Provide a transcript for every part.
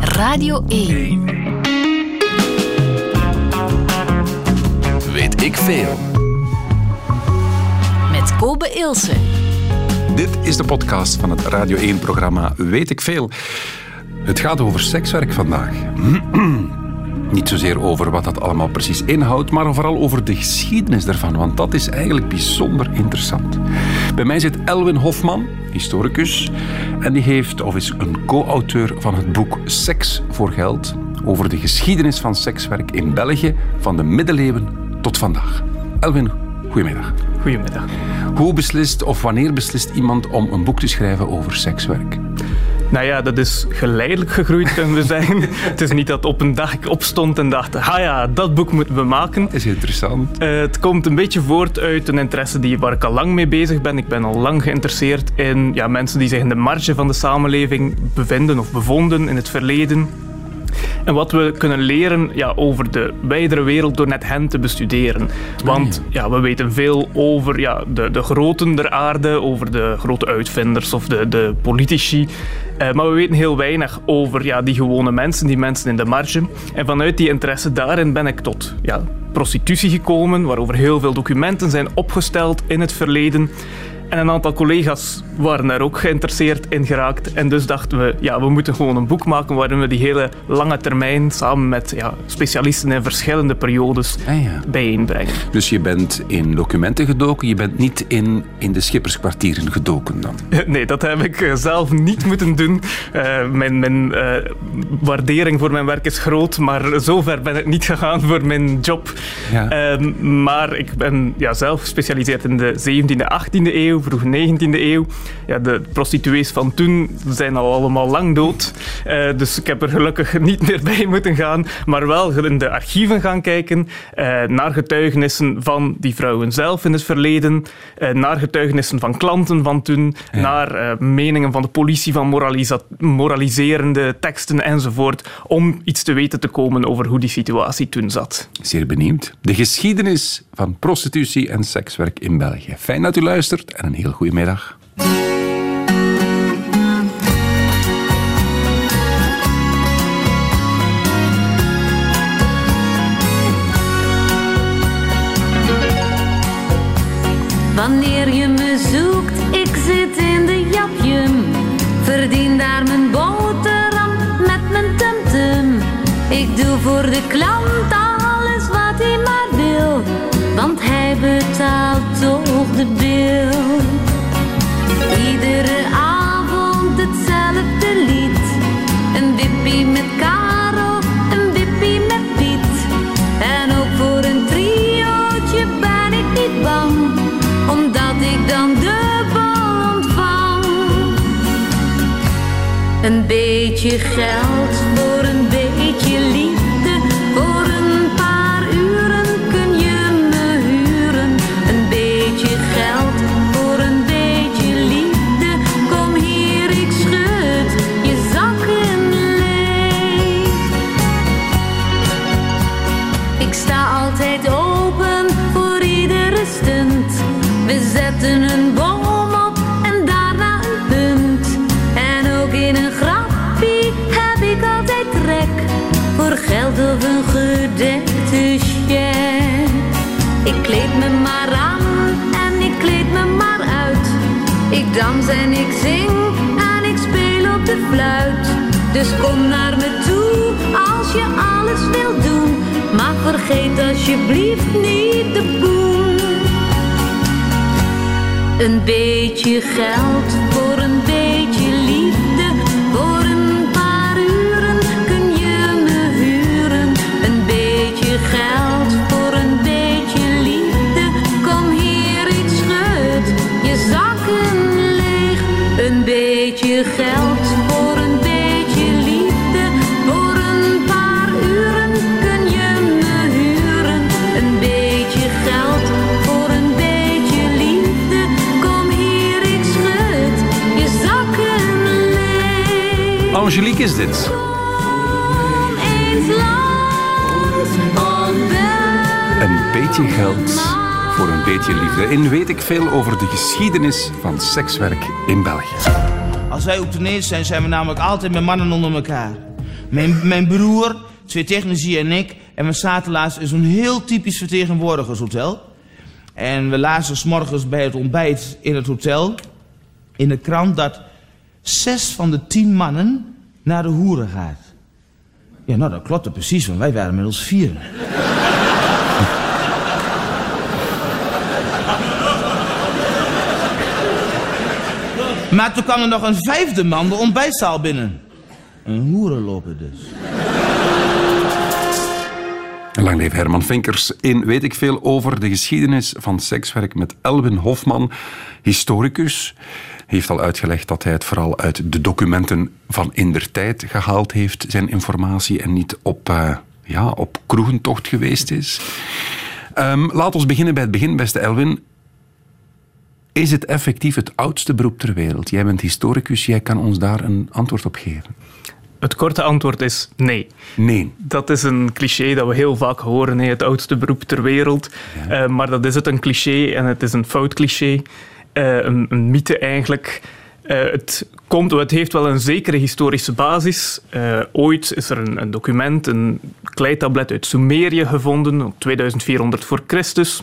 Radio 1. Weet ik veel. Met Kobe Ilse. Dit is de podcast van het Radio 1-programma Weet ik veel. Het gaat over sekswerk vandaag. Niet zozeer over wat dat allemaal precies inhoudt, maar vooral over de geschiedenis daarvan, want dat is eigenlijk bijzonder interessant. Bij mij zit Elwin Hofman, historicus, en die heeft of is een co-auteur van het boek Seks voor Geld over de geschiedenis van sekswerk in België van de middeleeuwen tot vandaag. Elwin, goedemiddag. Goedemiddag. Hoe beslist of wanneer beslist iemand om een boek te schrijven over sekswerk? Nou ja, dat is geleidelijk gegroeid, kunnen we zeggen. het is niet dat op een dag ik opstond en dacht, ah ja, dat boek moeten we maken. Is interessant. Uh, het komt een beetje voort uit een interesse die, waar ik al lang mee bezig ben. Ik ben al lang geïnteresseerd in ja, mensen die zich in de marge van de samenleving bevinden of bevonden in het verleden. En wat we kunnen leren ja, over de wijdere wereld door net hen te bestuderen. Want ja, we weten veel over ja, de, de groten der aarde, over de grote uitvinders of de, de politici. Uh, maar we weten heel weinig over ja, die gewone mensen, die mensen in de marge. En vanuit die interesse daarin ben ik tot ja, prostitutie gekomen, waarover heel veel documenten zijn opgesteld in het verleden. En een aantal collega's waren daar ook geïnteresseerd in geraakt. En dus dachten we, ja, we moeten gewoon een boek maken waarin we die hele lange termijn samen met ja, specialisten in verschillende periodes ah, ja. bijeenbrengen. Dus je bent in documenten gedoken, je bent niet in, in de schipperskwartieren gedoken dan? Nee, dat heb ik eh, zelf niet moeten doen. Uh, mijn mijn uh, waardering voor mijn werk is groot, maar zover ben ik niet gegaan voor mijn job. Ja. Uh, maar ik ben ja, zelf gespecialiseerd in de 17e, 18e eeuw vroeg 19e eeuw. Ja, de prostituees van toen zijn al allemaal lang dood. Uh, dus ik heb er gelukkig niet meer bij moeten gaan. Maar wel in de archieven gaan kijken uh, naar getuigenissen van die vrouwen zelf in het verleden. Uh, naar getuigenissen van klanten van toen. Ja. Naar meningen van de politie, van moraliserende teksten enzovoort. Om iets te weten te komen over hoe die situatie toen zat. Zeer benieuwd. De geschiedenis van prostitutie en sekswerk in België. Fijn dat u luistert en een heel goede middag. Een beetje geld en ik zing en ik speel op de fluit. Dus kom naar me toe als je alles wil doen. Maar vergeet alsjeblieft niet de boem. Een beetje geld voor een beetje Angelique is dit. Kom eens. Een beetje geld voor een beetje liefde. In weet ik veel over de geschiedenis van sekswerk in België. Als wij op toneel zijn, zijn we namelijk altijd met mannen onder elkaar. Mijn, mijn broer, twee technici en ik. En we zaten laatst in zo'n heel typisch vertegenwoordigershotel. En we lazen 's morgens bij het ontbijt in het hotel... in de krant dat zes van de tien mannen naar de hoeren gaat. Ja, nou, dat klopte precies, want wij waren met ons vieren. Maar toen kwam er nog een vijfde man de ontbijtzaal binnen. Een hoerenloper dus. Lang leef Herman Vinkers in Weet ik veel over de geschiedenis van sekswerk met Elwin Hofman, historicus. Heeft al uitgelegd dat hij het vooral uit de documenten van indertijd gehaald heeft, zijn informatie, en niet op, uh, ja, op kroegentocht geweest is. Um, laat ons beginnen bij het begin, beste Elwin. Is het effectief het oudste beroep ter wereld? Jij bent historicus, jij kan ons daar een antwoord op geven. Het korte antwoord is nee. Nee. Dat is een cliché dat we heel vaak horen, het oudste beroep ter wereld. Ja. Uh, maar dat is het een cliché en het is een fout cliché. Uh, een, een, mythe eigenlijk. Uh, het, komt, het heeft wel een zekere historische basis. ooit is er een, een document, een kleitablet uit Sumerië gevonden, 2400 voor Christus.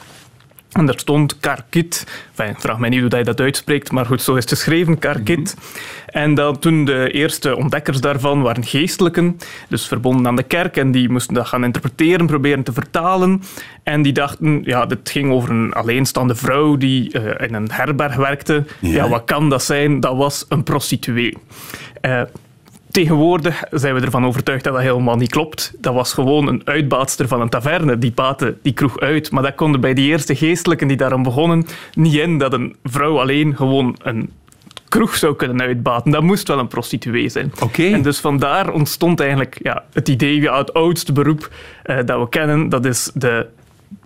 En daar stond Karkit. Enfin, vraag mij niet hoe je dat uitspreekt, maar goed, zo is het geschreven, Karkit. Mm -hmm. En dan, toen de eerste ontdekkers daarvan waren geestelijken, dus verbonden aan de kerk, en die moesten dat gaan interpreteren, proberen te vertalen. En die dachten, ja, dit ging over een alleenstaande vrouw die uh, in een herberg werkte. Ja. ja. wat kan dat zijn? Dat was een prostituee. Uh, Tegenwoordig zijn we ervan overtuigd dat dat helemaal niet klopt. Dat was gewoon een uitbaatster van een taverne. Die baatte die kroeg uit. Maar dat konden bij die eerste geestelijken die daarom begonnen niet in dat een vrouw alleen gewoon een kroeg zou kunnen uitbaten. Dat moest wel een prostituee zijn. Okay. En dus vandaar ontstond eigenlijk ja, het idee, ja, het oudste beroep uh, dat we kennen, dat is de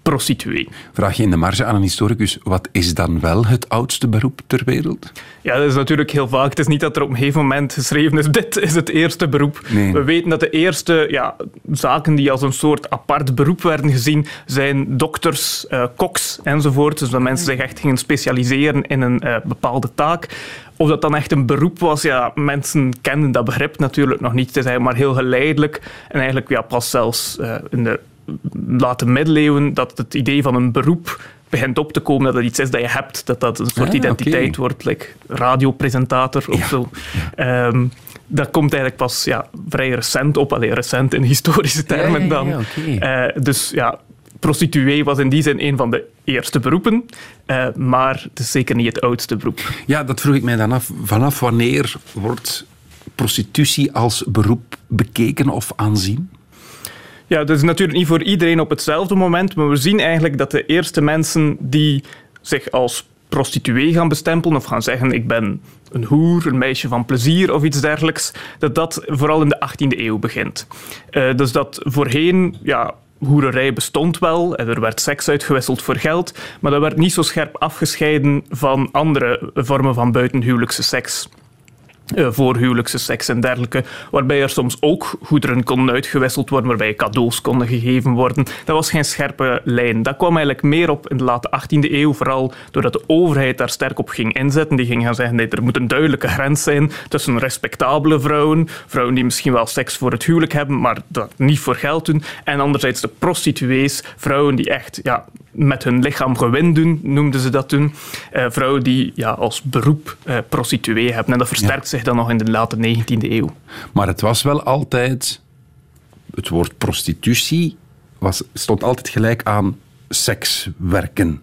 prostituee. Vraag je in de marge aan een historicus, wat is dan wel het oudste beroep ter wereld? Ja, dat is natuurlijk heel vaak. Het is niet dat er op een gegeven moment geschreven is, dit is het eerste beroep. Nee. We weten dat de eerste ja, zaken die als een soort apart beroep werden gezien, zijn dokters, uh, koks enzovoort. Dus dat mensen zich echt gingen specialiseren in een uh, bepaalde taak. Of dat dan echt een beroep was, ja, mensen kenden dat begrip natuurlijk nog niet. Het is eigenlijk maar heel geleidelijk en eigenlijk ja, pas zelfs uh, in de late middeleeuwen dat het idee van een beroep begint op te komen, dat het iets is dat je hebt, dat dat een soort Ah, identiteit wordt, like radiopresentator of Ja. zo. Ehm, dat komt eigenlijk pas ja, vrij recent op, alleen recent in historische termen ja, dan. oké. Eh, dus ja, prostituee was in die zin een van de eerste beroepen, eh, maar het is zeker niet het oudste beroep. Ja, dat vroeg ik mij dan af. Vanaf wanneer wordt prostitutie als beroep bekeken of aanzien? Ja, dat is natuurlijk niet voor iedereen op hetzelfde moment, maar we zien eigenlijk dat de eerste mensen die zich als prostituee gaan bestempelen of gaan zeggen ik ben een hoer, een meisje van plezier of iets dergelijks, dat dat vooral in de 18e eeuw begint. Uh, dus dat voorheen, ja, hoererij bestond wel en er werd seks uitgewisseld voor geld, maar dat werd niet zo scherp afgescheiden van andere vormen van buitenhuwelijkse seks. Uh, voorhuwelijkse seks en dergelijke, waarbij er soms ook goederen konden uitgewisseld worden, waarbij cadeaus konden gegeven worden. Dat was geen scherpe lijn. Dat kwam eigenlijk meer op in de late 18e eeuw, vooral doordat de overheid daar sterk op ging inzetten. Die ging gaan zeggen, nee, er moet een duidelijke grens zijn tussen respectabele vrouwen, vrouwen die misschien wel seks voor het huwelijk hebben, maar dat niet voor geld doen, en anderzijds de prostituees, vrouwen die echt ja, met hun lichaam gewin doen, noemden ze dat toen. Uh, vrouwen die ja, als beroep uh, prostituee hebben. En dat versterkt ja. Zich dan nog in de late 19e eeuw. Maar het was wel altijd... Het woord prostitutie was, stond altijd gelijk aan sekswerken.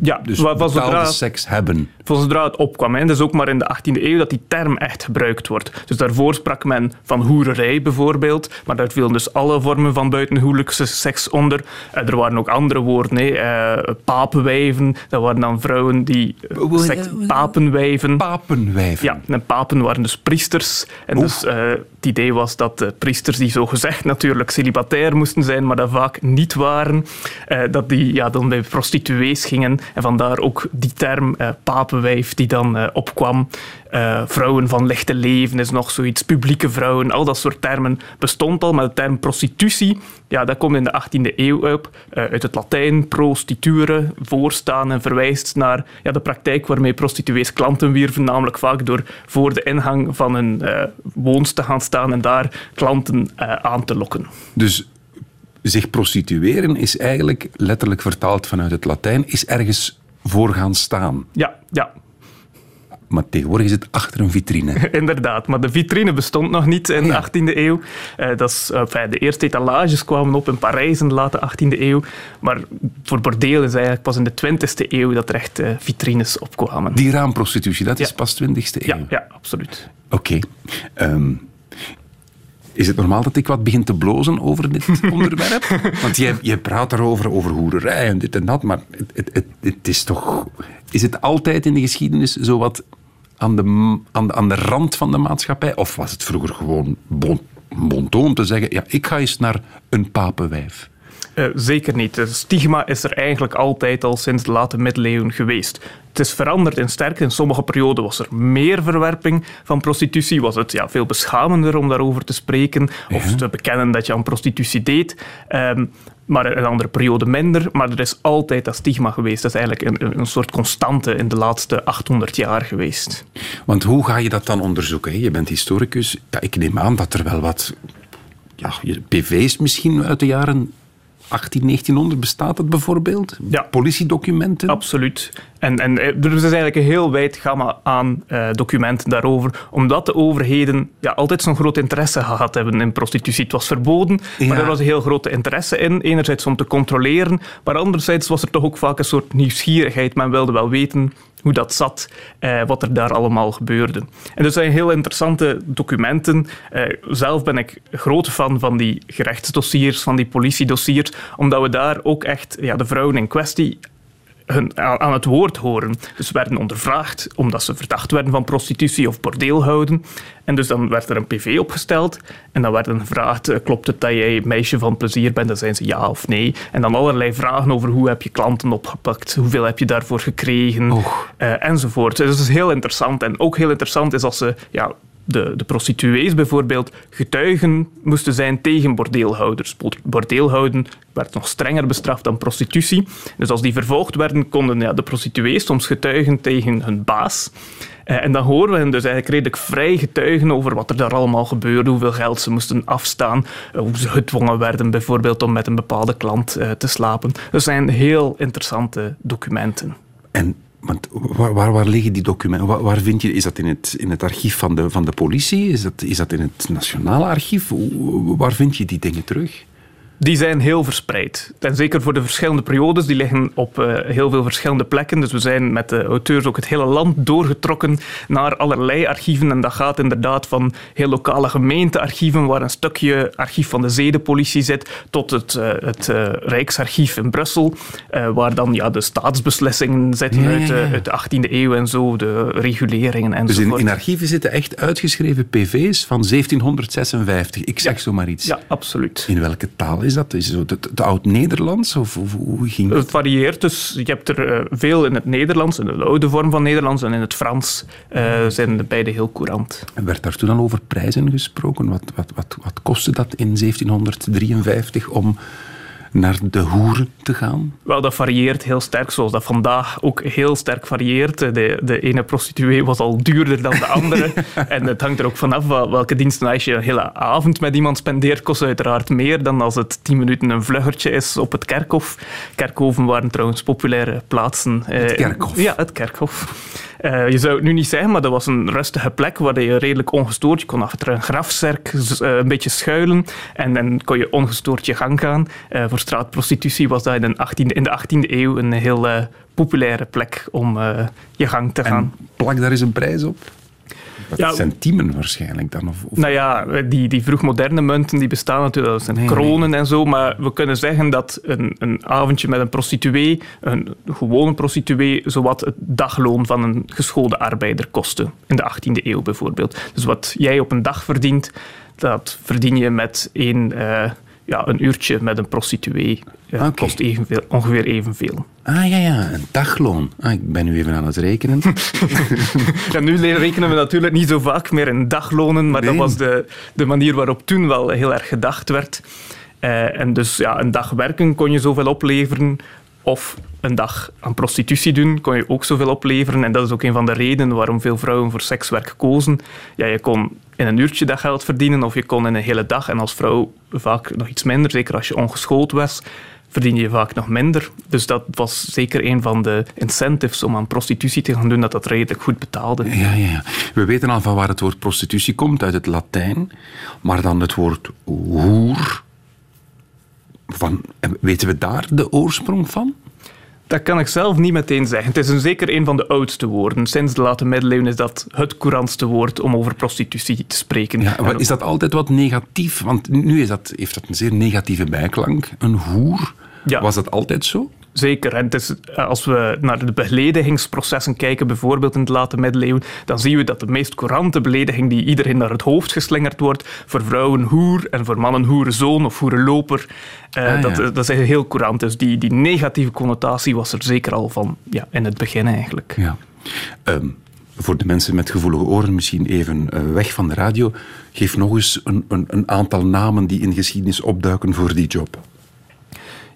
Ja, dus was zodra, seks hebben. Zodra het opkwam. Hè. Dus ook maar in de 18e eeuw dat die term echt gebruikt wordt. Dus daarvoor sprak men van hoererij bijvoorbeeld, maar daar vielen dus alle vormen van buitenhuwelijkse seks onder. Uh, er waren ook andere woorden. Hè. Uh, papenwijven, dat waren dan vrouwen die... Uh, seks, papenwijven. Papenwijven? Ja, en papen waren dus priesters. En Oef. dus uh, het idee was dat de priesters die zo gezegd natuurlijk celibatair moesten zijn, maar dat vaak niet waren, uh, dat die ja, dan bij prostituees gingen En vandaar ook die term eh, papenwijf die dan eh, opkwam. Eh, vrouwen van lichte leven is nog zoiets. Publieke vrouwen, al dat soort termen bestond al. Maar de term prostitutie, ja, dat komt in de 18e eeuw op. uit het Latijn, prostituere, voorstaan en verwijst naar ja, de praktijk waarmee prostituees klanten wierven. Namelijk vaak door voor de ingang van hun woons te gaan staan en daar klanten aan te lokken. Dus zich prostitueren is eigenlijk, letterlijk vertaald vanuit het Latijn, is ergens voor gaan staan. Ja, ja, Maar tegenwoordig is het achter een vitrine. Inderdaad, maar de vitrine bestond nog niet in de 18e eeuw. Eh, dat is, eh, de eerste etalages kwamen op in Parijs in de late 18e eeuw. Maar voor bordeel is eigenlijk pas in de 20e eeuw dat er echt eh, vitrines opkwamen. Die raamprostitutie, dat is pas 20e eeuw. Ja, ja, absoluut. Oké. Ehm, is het normaal dat ik wat begin te blozen over dit onderwerp? Want jij, jij praat daarover, over hoererij en dit en dat, maar het, het, het, het is toch... Is het altijd in de geschiedenis zo wat aan de, aan, de, aan de rand van de maatschappij? Of was het vroeger gewoon bon, te zeggen, ja, ik ga eens naar een papenwijf? Eh, zeker niet. Het stigma is er eigenlijk altijd al sinds de late middeleeuwen geweest. Het is veranderd in sterk. In sommige perioden was er meer verwerping van prostitutie. Was het ja, veel beschamender om daarover te spreken of te bekennen dat je aan prostitutie deed. Ehm, maar in een andere periode minder. Maar er is altijd dat stigma geweest. Dat is eigenlijk een, een soort constante in de laatste 800 jaar geweest. Want hoe ga je dat dan onderzoeken? hè? Je bent historicus. Ja, ik neem aan dat er wel wat ja, PV's misschien uit de jaren 18, 1900 bestaat dat bijvoorbeeld? Ja. Politiedocumenten? Absoluut. En, en eh, er is eigenlijk een heel wijd gamma aan eh, documenten daarover, omdat de overheden ja, altijd zo'n groot interesse gehad hebben in prostitutie. Het was verboden, Ja. maar er was een heel grote interesse in. Enerzijds om te controleren, maar anderzijds was er toch ook vaak een soort nieuwsgierigheid. Men wilde wel weten hoe dat zat, eh, wat er daar allemaal gebeurde. En dat zijn heel interessante documenten. Eh, zelf ben ik grote fan van die gerechtsdossiers, van die politiedossiers, omdat we daar ook echt ja, de vrouwen in kwestie hun aan het woord horen. Dus ze werden ondervraagd omdat ze verdacht werden van prostitutie of bordeelhouden. En dus dan werd er een PV opgesteld en dan werd er gevraagd, eh, klopt het dat jij meisje van plezier bent? Dan zijn ze ja of nee. En dan allerlei vragen over hoe heb je klanten opgepakt, hoeveel heb je daarvoor gekregen, eh, enzovoort. Dus dat is heel interessant. En ook heel interessant is als ze... Ja, de, de prostituees bijvoorbeeld getuigen moesten zijn tegen bordeelhouders. Bo- Bordeelhouden werd nog strenger bestraft dan prostitutie. Dus als die vervolgd werden, konden ja, de prostituees soms getuigen tegen hun baas. Eh, en dan horen we hen dus eigenlijk redelijk vrij getuigen over wat er daar allemaal gebeurde, hoeveel geld ze moesten afstaan, eh, hoe ze gedwongen werden bijvoorbeeld om met een bepaalde klant eh, te slapen. Dat zijn heel interessante documenten. En want waar, waar, liggen die documenten? Waar, waar vind je, is dat in het, in het archief van de, van de politie? Is dat, is dat in het Nationale Archief? Waar vind je die dingen terug? Die zijn heel verspreid. En zeker voor de verschillende periodes, die liggen op eh, heel veel verschillende plekken. Dus we zijn met de auteurs ook het hele land doorgetrokken naar allerlei archieven. En dat gaat inderdaad van heel lokale gemeentearchieven, waar een stukje archief van de zedenpolitie zit, tot het, eh, het eh, Rijksarchief in Brussel, waar dan ja, de staatsbeslissingen zitten Ja, ja, uit, de- ja. uit de 18e eeuw en zo, de reguleringen Dus enzovoort. in, in archieven zitten echt uitgeschreven PV's van 1756. Ik zeg zomaar iets. Ja, absoluut. In welke taal is dat? Is het het, het Oud-Nederlands? Of, of hoe ging Het varieert, dus je hebt er eh, veel in het Nederlands, in de oude vorm van Nederlands, en in het Frans eh, zijn de beide heel courant. Werd daar toen al over prijzen gesproken? Wat, wat, wat, wat kostte dat in 1753 om naar de hoeren te gaan? Wel, dat varieert heel sterk, zoals dat vandaag ook heel sterk varieert. De, de ene prostituee was al duurder dan de andere. en het hangt er ook vanaf wel- welke diensten. Als je een hele avond met iemand spendeert, kost het uiteraard meer dan als het tien minuten een vluggertje is op het kerkhof. Kerkhoven waren trouwens populaire plaatsen. eh, Het kerkhof. Ja, het kerkhof. Eh, je zou het nu niet zeggen, maar dat was een rustige plek waar je redelijk ongestoord... Je kon achter een grafzerk eh, een beetje schuilen en dan kon je ongestoord je gang gaan. Eh, voor straatprostitutie was dat in de 18e, in de 18e eeuw een heel populaire plek om je gang te gaan. En plak daar eens een prijs op? Dat Ja. centiemen waarschijnlijk dan? Of, of- Nou ja, die, die vroegmoderne munten die bestaan natuurlijk, dat zijn Nee, kronen en zo, maar we kunnen zeggen dat een, een avondje met een prostituee, een gewone prostituee, zowat het dagloon van een geschoolde arbeider kostte. In de 18e eeuw bijvoorbeeld. Dus wat jij op een dag verdient, dat verdien je met één, eh, ja, een uurtje met een prostituee eh, kost evenveel, ongeveer evenveel. Ah ja, ja, een dagloon. Ah, ik ben nu even aan het rekenen. Ja, nu rekenen we natuurlijk niet zo vaak meer in daglonen, maar dat was de, de manier waarop toen wel heel erg gedacht werd. Eh, en dus ja, een dag werken kon je zoveel opleveren, of een dag aan prostitutie doen kon je ook zoveel opleveren. En dat is ook een van de redenen waarom veel vrouwen voor sekswerk kozen. Ja, je kon in een uurtje dat geld verdienen, of je kon in een hele dag. En als vrouw vaak nog iets minder, zeker als je ongeschoold was, verdien je vaak nog minder. Dus dat was zeker een van de incentives om aan prostitutie te gaan doen, dat dat redelijk goed betaalde. Ja, ja, ja. We weten al van waar het woord prostitutie komt, uit het Latijn. Maar dan het woord hoer. Van, weten we daar de oorsprong van? Dat kan ik zelf niet meteen zeggen. Het is een, zeker een van de oudste woorden. Sinds de late middeleeuwen is dat het courantste woord om over prostitutie te spreken. Ja, is dat altijd wat negatief? Want nu is dat, heeft dat een zeer negatieve bijklank. Een hoer. Ja. Was dat altijd zo? Zeker. En het is, eh, als we naar de beledigingsprocessen kijken, bijvoorbeeld in de late middeleeuwen, dan zien we dat de meest courante belediging die iedereen naar het hoofd geslingerd wordt, voor vrouwen hoer en voor mannen hoerenzoon of hoerenloper, eh, Ah, ja. dat, dat is heel courant. Dus die, die negatieve connotatie was er zeker al van ja, in het begin eigenlijk. Ja. Ehm, voor de mensen met gevoelige oren misschien even eh, weg van de radio. Geef nog eens een, een, een aantal namen die in geschiedenis opduiken voor die job.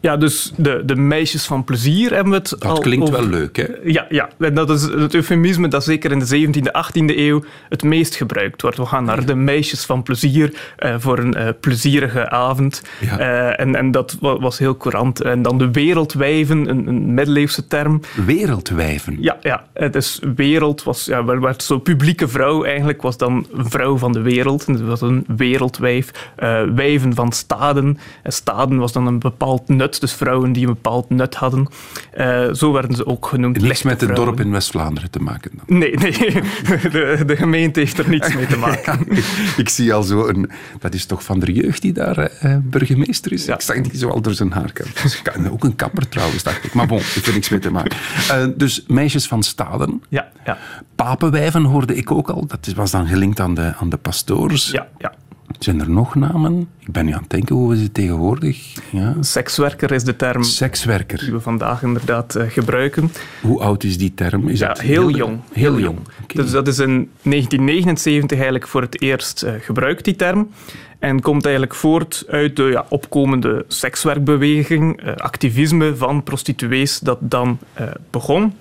Ja, dus de, de meisjes van plezier hebben we het Dat al klinkt over- wel leuk, hè? Ja, ja, en dat is het eufemisme dat zeker in de 17e, 18e eeuw het meest gebruikt wordt. We gaan naar de meisjes van plezier eh, voor een eh, plezierige avond. Ja. Eh, en, en dat wa- was heel courant. En dan de wereldwijven, een, een middeleeuwse term. Wereldwijven. Ja, ja, het is wereld, was, ja, waar- waar het zo publieke vrouw eigenlijk was dan een vrouw van de wereld. En Het was een wereldwijf. Wijven van staden. En staden was dan een bepaald nut, dus vrouwen die een bepaald nut hadden. Eh, zo werden ze ook genoemd. Niks met het dorp in West-Vlaanderen te maken dan. Nee, nee. De, de gemeente heeft er niets mee te maken. ik zie al zo een... Dat is toch Van der Jeugd die daar eh, burgemeester is? Ja. Ik zag die zo al door zijn haar. kan. Ook een kapper trouwens, dacht ik. Maar bon, heeft er niks mee te maken. Eh, dus meisjes van staden. Ja, ja, Papenwijven hoorde ik ook al. Dat was dan gelinkt aan de, aan de pastoors. ja, ja. Zijn er nog namen? Ik ben nu aan het denken hoe we ze tegenwoordig... Ja. Sekswerker is de term die Sekswerker. we vandaag inderdaad eh, gebruiken. Hoe oud is die term? Is Ja, dat heel jong. Heel jong. Dus dat is in 1979 eigenlijk voor het eerst eh, gebruikt, die term. En komt eigenlijk voort uit de ja, opkomende sekswerkbeweging, eh, activisme van prostituees dat dan begon.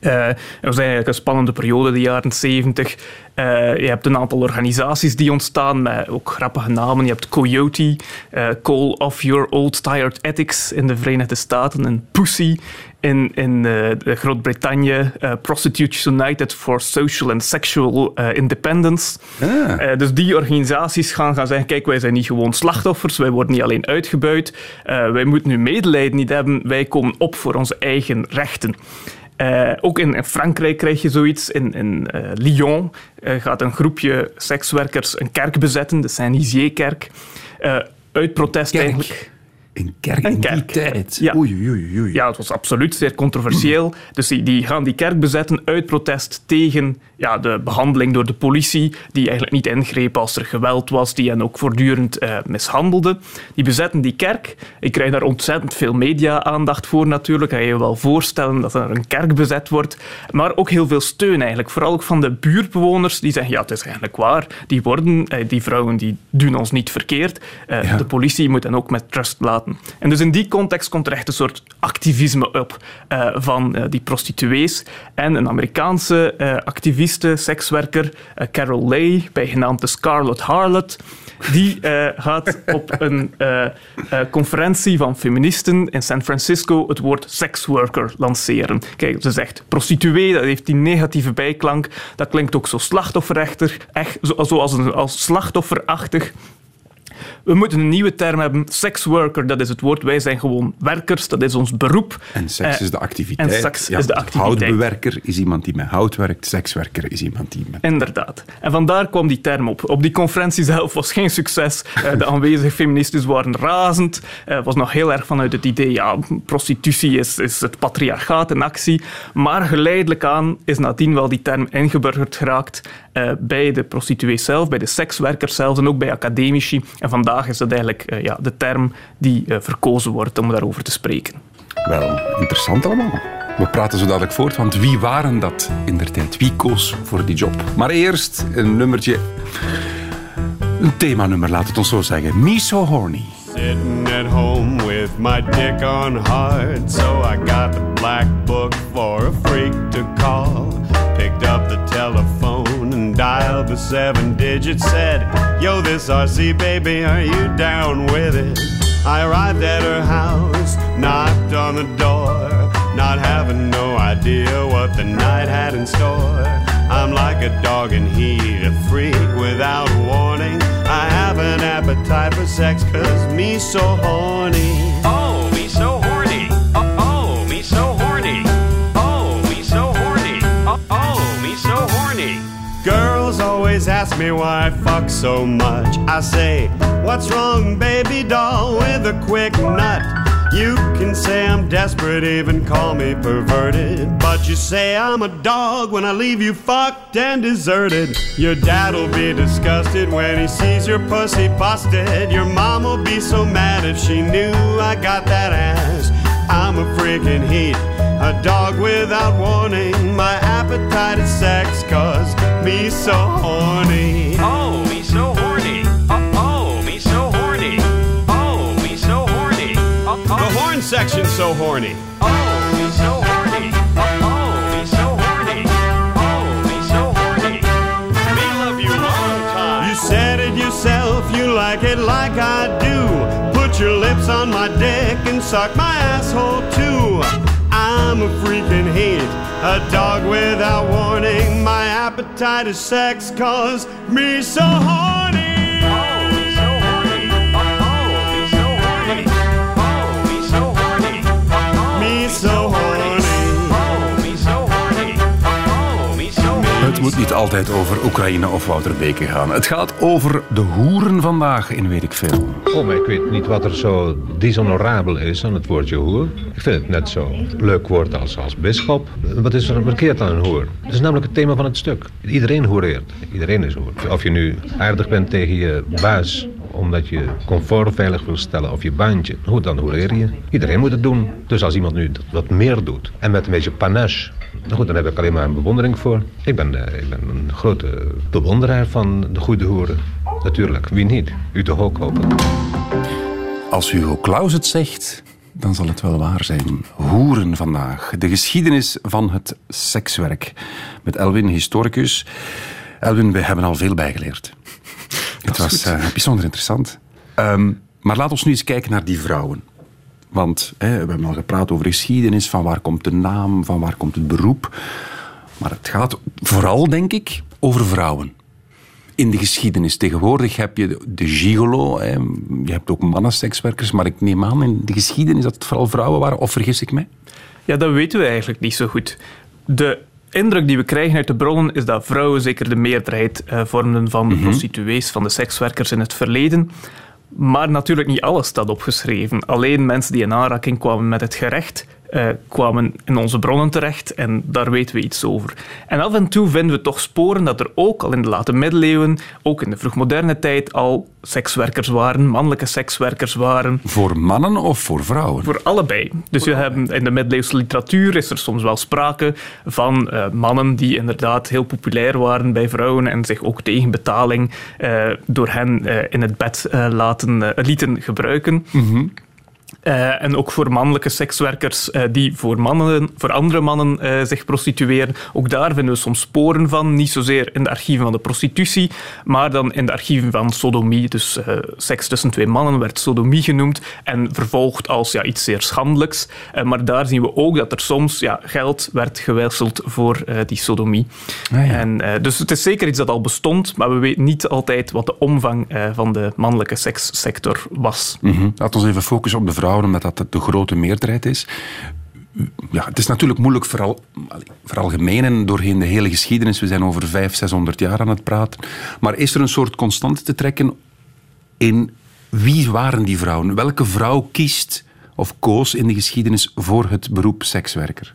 Eh, het was eigenlijk een spannende periode, de jaren 70. Eh, je hebt een aantal organisaties die ontstaan met ook grappige namen. Je hebt Coyote, eh, Call Off Your Old Tired Ethics in de Verenigde Staten en Pussy in, in Groot-Brittannië. Prostitutes United for Social and Sexual Independence. Ah. Dus die organisaties gaan, gaan zeggen, kijk, wij zijn niet gewoon slachtoffers, wij worden niet alleen uitgebuit, wij moeten nu medelijden niet hebben, wij komen op voor onze eigen rechten. Eh, ook in, in Frankrijk krijg je zoiets. In, in eh, Lyon eh, gaat een groepje sekswerkers een kerk bezetten, de Saint-Nizier-kerk, uit protest Kerk. eigenlijk. Een kerk Een in die tijd. Ja. Oei, oei, oei, oei. Ja, het was absoluut zeer controversieel. Dus die, die gaan die kerk bezetten uit protest tegen ja, de behandeling door de politie, die eigenlijk niet ingreep als er geweld was, die hen ook voortdurend eh, mishandelde. Die bezetten die kerk. Ik krijg daar ontzettend veel media-aandacht voor natuurlijk. Kan je je wel voorstellen dat er een kerk bezet wordt. Maar ook heel veel steun eigenlijk. Vooral ook van de buurtbewoners die zeggen, ja, het is eigenlijk waar. Die, worden, eh, die vrouwen die doen ons niet verkeerd. Eh, Ja. De politie moet hen ook met trust laten. En dus in die context komt er echt een soort activisme op eh, van eh, die prostituees. En een Amerikaanse eh, activiste, sekswerker, Carol Lay, bijgenaamd de Scarlet Harlot, die gaat op een conferentie van feministen in San Francisco het woord sexworker lanceren. Kijk, ze zegt prostituee, dat heeft die negatieve bijklank. Dat klinkt ook zo slachtofferrechter, echt zo- zoals een, als slachtofferachtig. We moeten een nieuwe term hebben. Sexworker, dat is het woord. Wij zijn gewoon werkers, dat is ons beroep. En seks Eh, is de activiteit. en seks is de activiteit. Houtbewerker is iemand die met hout werkt. Sekswerker is iemand die met... Inderdaad. En vandaar kwam die term op. Op die conferentie zelf was geen succes. Eh, De aanwezige feministen waren razend. Eh, Het was nog heel erg vanuit het idee, ja, prostitutie is, is het patriarchaat in actie. Maar geleidelijk aan is nadien wel die term ingeburgerd geraakt eh, bij de prostituees zelf, bij de sekswerkers zelf en ook bij academici. En vandaag vandaag is dat eigenlijk eh, ja, de term die eh, verkozen wordt om daarover te spreken. Wel, interessant allemaal. We praten zo dadelijk voort, want wie waren dat in der tijd? Wie koos voor die job? Maar eerst een nummertje. Een themanummer, laat het ons zo zeggen. Me So Horny. Sitting at home with my dick on hard. So I got the black book for a freak to call. Picked up the dialed the seven digits. Said, Yo, this RC baby, are you down with it? I arrived at her house, knocked on the door, not having no idea what the night had in store. I'm like a dog in heat, a freak without warning. I have an appetite for sex, cause me so horny. Girls always ask me why I fuck so much. I say, What's wrong, baby doll, with a quick nut? You can say I'm desperate, even call me perverted. But you say I'm a dog when I leave you fucked and deserted. Your dad'll be disgusted when he sees your pussy busted. Your mom'll be so mad if she knew I got that ass. I'm a freaking heat, a dog without warning. My appetite is sex, cause me so horny. Oh, me so horny. Oh, oh, me so horny. Oh, me so horny. Oh, The oh, horn section's so horny. oh, me so horny. Oh, oh, me so horny. Oh, me so horny. Me love you long time. You said it yourself, you like it like I do. Put your lips on my dick and suck my asshole too. I'm a freaking heat, a dog without warning. My appetite is sex, cause me so horny. Het moet niet altijd over Oekraïne of Wouter Beke gaan. Het gaat over de hoeren vandaag in weet ik veel. Oh, maar ik weet niet wat er zo dishonorabel is aan het woordje hoer. Ik vind het net zo leuk woord als, als bischop. Wat is er verkeerd aan een hoer? Dat is namelijk het thema van het stuk. Iedereen hoereert. Iedereen is hoer. Of je nu aardig bent tegen je baas omdat je comfort veilig wil stellen of je baantje. Goed, dan hoereer je. Iedereen moet het doen. Dus als iemand nu wat meer doet en met een beetje panache... Nou goed, dan heb ik alleen maar een bewondering voor. Ik ben, eh, ik ben een grote bewonderaar van de goede hoeren. Natuurlijk, wie niet? U toch ook hopen. Als Hugo Claus het zegt, dan zal het wel waar zijn. Hoeren vandaag. De geschiedenis van het sekswerk. Met Elwin, historicus. Elwin, we hebben al veel bijgeleerd. Het was eh, bijzonder interessant. Ehm, maar laat ons nu eens kijken naar die vrouwen. Want hè, we hebben al gepraat over geschiedenis, van waar komt de naam, van waar komt het beroep. Maar het gaat vooral, denk ik, over vrouwen. In de geschiedenis. Tegenwoordig heb je de- de gigolo, hè. je hebt ook mannensekswerkers, maar ik neem aan in de geschiedenis dat het vooral vrouwen waren, of vergis ik mij? Ja, dat weten we eigenlijk niet zo goed. De indruk die we krijgen uit de bronnen is dat vrouwen zeker de meerderheid eh, vormden van de prostituees, van de sekswerkers in het verleden. Maar natuurlijk niet alles staat opgeschreven. Alleen mensen die in aanraking kwamen met het gerecht, eh, kwamen in onze bronnen terecht en daar weten we iets over. En af en toe vinden we toch sporen dat er ook al in de late middeleeuwen, ook in de vroegmoderne tijd, al sekswerkers waren, mannelijke sekswerkers waren. Voor mannen of voor vrouwen? Voor allebei. Dus we hebben in de middeleeuwse literatuur is er soms wel sprake van eh, mannen die inderdaad heel populair waren bij vrouwen en zich ook tegen betaling eh, door hen in het bed laten, lieten gebruiken. Eh, en ook voor mannelijke sekswerkers eh, die voor, mannen, voor andere mannen eh, zich prostitueren. Ook daar vinden we soms sporen van. Niet zozeer in de archieven van de prostitutie, maar dan in de archieven van sodomie. Dus seks tussen twee mannen werd sodomie genoemd en vervolgd als ja, iets zeer schandelijks. Maar daar zien we ook dat er soms ja, geld werd gewisseld voor die sodomie. Ah, ja. en, dus het is zeker iets dat al bestond, maar we weten niet altijd wat de omvang van de mannelijke sekssector was. Mhm. Laten we even focussen op de vrouwen, omdat dat de grote meerderheid is. Ja, het is natuurlijk moeilijk vooral, veralgemenen doorheen de hele geschiedenis. We zijn over 500, 600 jaar aan het praten. Maar is er een soort constante te trekken in wie waren die vrouwen? Welke vrouw kiest of koos in de geschiedenis voor het beroep sekswerker?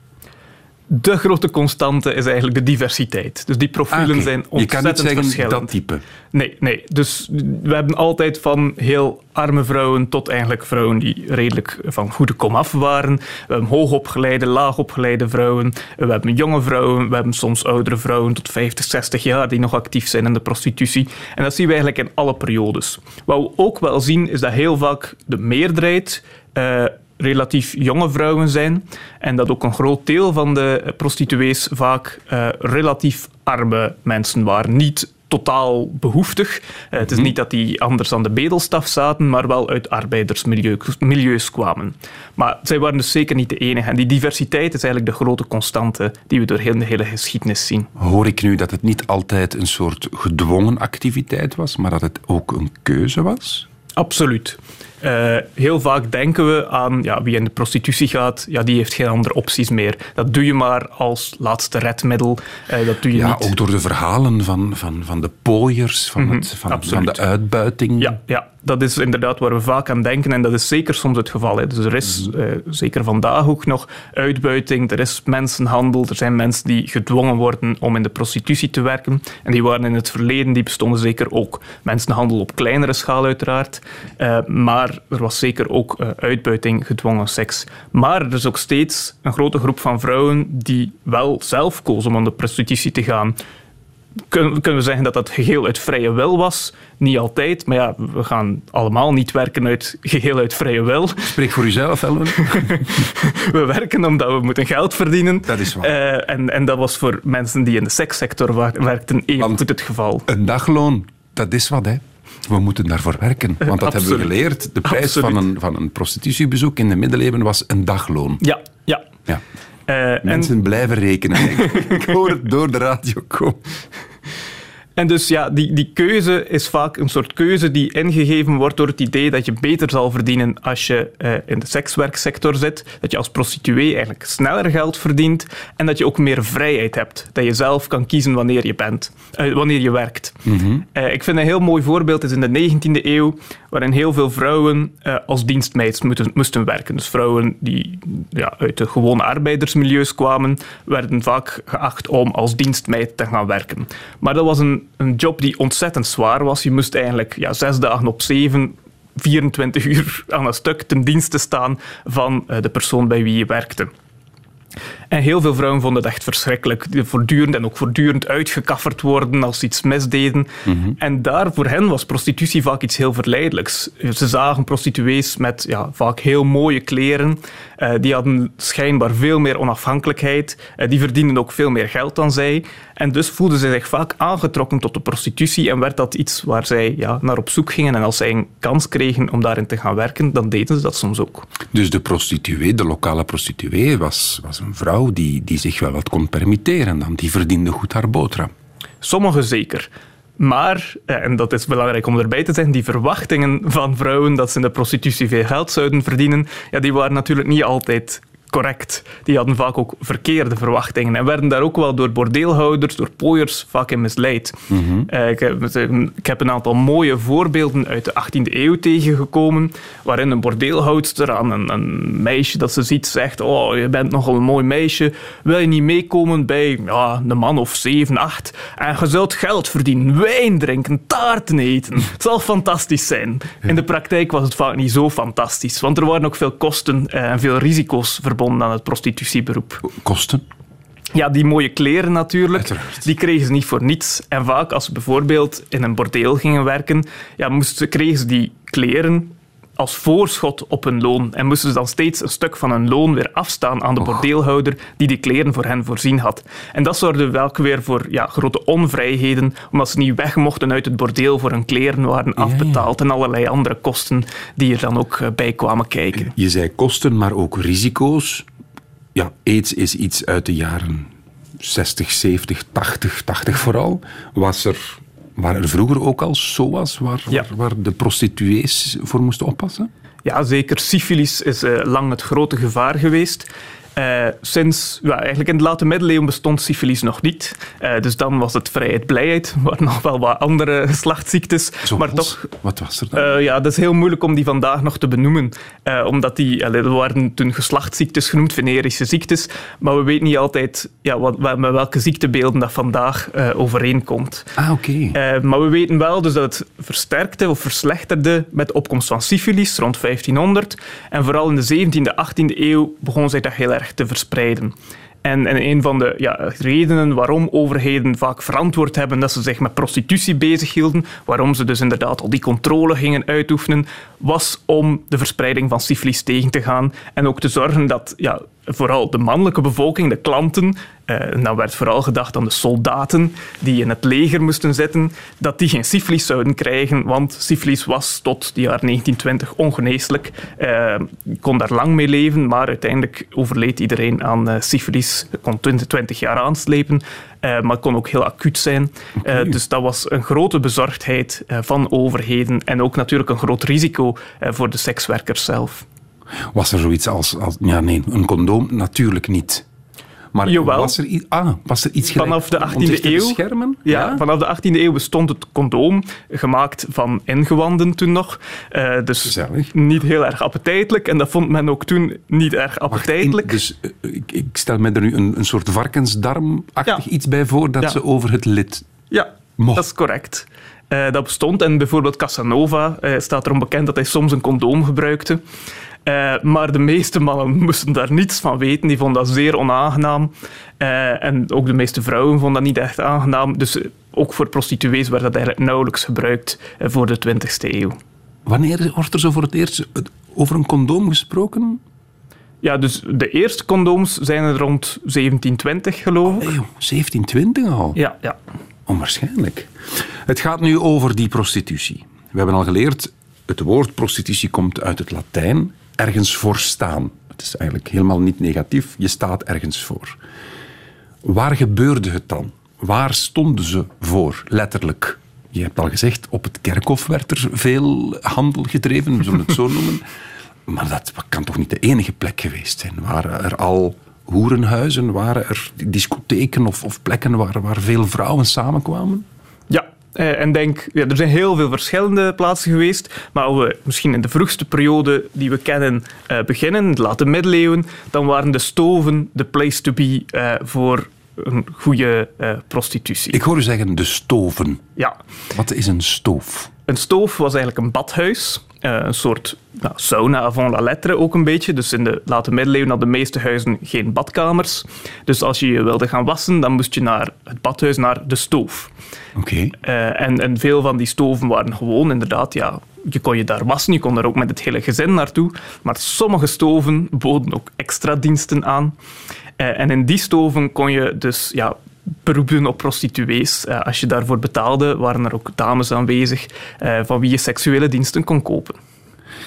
De grote constante is eigenlijk de diversiteit. Dus die profielen Ah, zijn Je kan ontzettend niet zeggen verschillend. dat type. Nee, nee. Dus we hebben altijd van heel arme vrouwen tot eigenlijk vrouwen die redelijk van goede komaf waren. We hebben hoogopgeleide, laagopgeleide vrouwen. We hebben jonge vrouwen. We hebben soms oudere vrouwen tot 50, 60 jaar die nog actief zijn in de prostitutie. En dat zien we eigenlijk in alle periodes. Wat we ook wel zien is dat heel vaak de meerderheid eh, relatief jonge vrouwen zijn. En dat ook een groot deel van de prostituees vaak eh, relatief arme mensen waren. Niet totaal behoeftig. Eh, het is niet dat die anders aan de bedelstaf zaten, maar wel uit arbeidersmilieus milieus kwamen. Maar zij waren dus zeker niet de enige. En die diversiteit is eigenlijk de grote constante die we door heel de hele geschiedenis zien. Hoor ik nu dat het niet altijd een soort gedwongen activiteit was, maar dat het ook een keuze was? Absoluut. Eh, heel vaak denken we aan ja, wie in de prostitutie gaat, ja, die heeft geen andere opties meer. Dat doe je maar als laatste redmiddel. Eh, dat doe je Ja, niet. ook door de verhalen van, van, van de pooiers, van, het, van, van de uitbuiting. Ja, ja, dat is inderdaad waar we vaak aan denken en dat is zeker soms het geval. Hè. Dus er is eh, zeker vandaag ook nog uitbuiting, er is mensenhandel, er zijn mensen die gedwongen worden om in de prostitutie te werken. En die waren in het verleden, die bestonden zeker ook. Mensenhandel op kleinere schaal uiteraard, Eh, maar er was zeker ook eh, uitbuiting, gedwongen seks. Maar er is ook steeds een grote groep van vrouwen die wel zelf kozen om aan de prostitutie te gaan kunnen, we zeggen dat dat geheel uit vrije wil was? Niet altijd, maar ja, we gaan allemaal niet werken uit geheel uit vrije wil. Spreek voor uzelf, Elwin. We werken omdat we moeten geld verdienen. Dat is waar. Eh, en, en dat was voor mensen die in de sekssector werkten even goed het geval. Een dagloon, dat is wat, hè. We moeten daarvoor werken. Want dat hebben we geleerd. De prijs Absoluut. van een, van een prostitutiebezoek in de middeleeuwen was een dagloon. Ja, ja. Ja. Eh, en, Mensen blijven rekenen. Ik hoor het door de radio komen. En dus ja, die, die keuze is vaak een soort keuze die ingegeven wordt door het idee dat je beter zal verdienen als je eh, in de sekswerksector zit. Dat je als prostituee eigenlijk sneller geld verdient en dat je ook meer vrijheid hebt. Dat je zelf kan kiezen wanneer je bent, eh, wanneer je werkt. Eh, ik vind een heel mooi voorbeeld is in de 19e eeuw, waarin heel veel vrouwen als dienstmeid moeten, moesten werken. Dus vrouwen die ja, uit de gewone arbeidersmilieus kwamen, werden vaak geacht om als dienstmeid te gaan werken. Maar dat was een, een job die ontzettend zwaar was. Je moest eigenlijk ja, zes dagen op zeven 24 uur aan een stuk ten dienste staan van eh, de persoon bij wie je werkte. En heel veel vrouwen vonden het echt verschrikkelijk. Voortdurend en ook voortdurend uitgekafferd worden als ze iets misdeden. En daar voor hen was prostitutie vaak iets heel verleidelijks. Ze zagen prostituees met ja, vaak heel mooie kleren. Eh, die hadden schijnbaar veel meer onafhankelijkheid. Eh, die verdienden ook veel meer geld dan zij. En dus voelden ze zich vaak aangetrokken tot de prostitutie en werd dat iets waar zij ja, naar op zoek gingen. En als zij een kans kregen om daarin te gaan werken, dan deden ze dat soms ook. Dus de prostituee, de lokale prostituee, was, was een vrouw die, die zich wel wat kon permitteren. Dan. Die verdiende goed haar boterham. Sommigen zeker. Maar, eh, en dat is belangrijk om erbij te zeggen, die verwachtingen van vrouwen dat ze in de prostitutie veel geld zouden verdienen, ja, die waren natuurlijk niet altijd correct. Die hadden vaak ook verkeerde verwachtingen en werden daar ook wel door bordeelhouders, door pooiers vaak in misleid. Eh, ik, heb, ik heb een aantal mooie voorbeelden uit de 18e eeuw tegengekomen, waarin een bordeelhoudster aan een, een meisje dat ze ziet zegt, oh, je bent nogal een mooi meisje, wil je niet meekomen bij ja, een man of zeven, acht, en je zult geld verdienen, wijn drinken, taarten eten. Het zal fantastisch zijn. In de praktijk was het vaak niet zo fantastisch, want er waren ook veel kosten eh, en veel risico's verbonden aan het prostitutieberoep. Kosten? Ja, die mooie kleren natuurlijk, Uiteraard. die kregen ze niet voor niets. En vaak als ze bijvoorbeeld in een bordeel gingen werken, ja, moesten, kregen ze die kleren als voorschot op hun loon. En moesten ze dan steeds een stuk van hun loon weer afstaan aan de bordeelhouder die die kleren voor hen voorzien had. En dat zorgde wel weer voor ja, grote onvrijheden, omdat ze niet weg mochten uit het bordeel voor hun kleren waren afbetaald en allerlei andere kosten die er dan ook eh, bij kwamen kijken. Je zei kosten, maar ook risico's. Ja, aids is iets uit de jaren 60, 70, 80, 80 vooral. Was er, waren er vroeger ook al SOA's waar, Ja. waar, waar de prostituees voor moesten oppassen? Ja, zeker. Syfilis is eh, lang het grote gevaar geweest. Eh, sinds, eigenlijk in de late middeleeuwen bestond syfilis nog niet. Eh, dus dan was het vrijheid, blijheid, maar nog wel wat andere geslachtsziektes. Zoals? Maar toch, Wat was er dan? eh, ja, dat is heel moeilijk om die vandaag nog te benoemen. Omdat die, er waren toen geslachtsziektes genoemd, venerische ziektes. Maar we weten niet altijd ja, wat, wat- met welke ziektebeelden dat vandaag overeenkomt. ah, oké. Maar we weten wel dus dat het versterkte of verslechterde met de opkomst van syfilis rond 1500. En vooral in de 17e, 18e eeuw begon zich dat heel erg te verspreiden. En, en een van de ja, redenen waarom overheden vaak verantwoord hebben dat ze zich met prostitutie bezighielden, waarom ze dus inderdaad al die controle gingen uitoefenen, was om de verspreiding van syfilis tegen te gaan en ook te zorgen dat ja, vooral de mannelijke bevolking, de klanten, eh, en dan werd vooral gedacht aan de soldaten die in het leger moesten zitten, dat die geen syfilis zouden krijgen, want syfilis was tot de jaar 1920 ongeneeslijk. Je kon daar lang mee leven, maar uiteindelijk overleed iedereen aan eh, syfilis. Kon 20, 20 jaar aanslepen, eh, maar kon ook heel acuut zijn. Dus dat was een grote bezorgdheid van overheden en ook natuurlijk een groot risico voor de sekswerkers zelf. Was er zoiets als, als... Ja, nee, een condoom natuurlijk niet. Maar Jawel. was er, ah, was er iets Vanaf de om 18e zich te eeuw. beschermen? Ja, vanaf de 18e eeuw bestond het condoom, gemaakt van ingewanden toen nog. Eh, dus Gezellig. niet heel erg appetijtelijk. En dat vond men ook toen niet erg Wacht, in- appetijtelijk. dus eh, ik, ik stel me er nu een, een soort varkensdarmachtig Ja. iets bij voor dat Ja. ze over het lid... Ja, Mocht. dat is correct. Eh, dat bestond. En bijvoorbeeld Casanova eh, staat erom bekend dat hij soms een condoom gebruikte. Eh, maar de meeste mannen moesten daar niets van weten. Die vonden dat zeer onaangenaam. Eh, en ook de meeste vrouwen vonden dat niet echt aangenaam. Dus eh, ook voor prostituees werd dat eigenlijk nauwelijks gebruikt voor de 20e eeuw. Wanneer wordt er zo voor het eerst over een condoom gesproken? Ja, dus de eerste condooms zijn er rond 1720, geloof ik. Hey, joh, 1720 al. Ja, ja. Onwaarschijnlijk. Het gaat nu over die prostitutie. We hebben al geleerd, het woord prostitutie komt uit het Latijn, ergens voor staan. Het is eigenlijk helemaal niet negatief, je staat ergens voor. Waar gebeurde het dan? Waar stonden ze voor, letterlijk? Je hebt al gezegd, op het kerkhof werd er veel handel gedreven, we het zo noemen. Maar dat kan toch niet de enige plek geweest zijn? Waren er al hoerenhuizen? Waren er discotheken of, of plekken waar, waar veel vrouwen samenkwamen? Ja, eh, en denk, ja, er zijn heel veel verschillende plaatsen geweest. Maar als we misschien in de vroegste periode die we kennen eh, beginnen, de late middeleeuwen, dan waren de stoven de place to be eh, voor een goede prostitutie. Ik hoor u zeggen de stoven. Ja, Wat is een stoof? een stoof was eigenlijk een badhuis. Eh, een soort nou, sauna avant la lettre ook een beetje. Dus in de late middeleeuwen hadden de meeste huizen geen badkamers. Dus als je je wilde gaan wassen, dan moest je naar het badhuis, naar de stoof. Oké. Eh, en, en veel van die stoven waren gewoon inderdaad, ja, je kon je daar wassen, je kon daar ook met het hele gezin naartoe. Maar sommige stoven boden ook extra diensten aan. Eh, en in die stoven kon je dus ja, beroep doen op prostituees. Eh, als je daarvoor betaalde, waren er ook dames aanwezig eh, van wie je seksuele diensten kon kopen.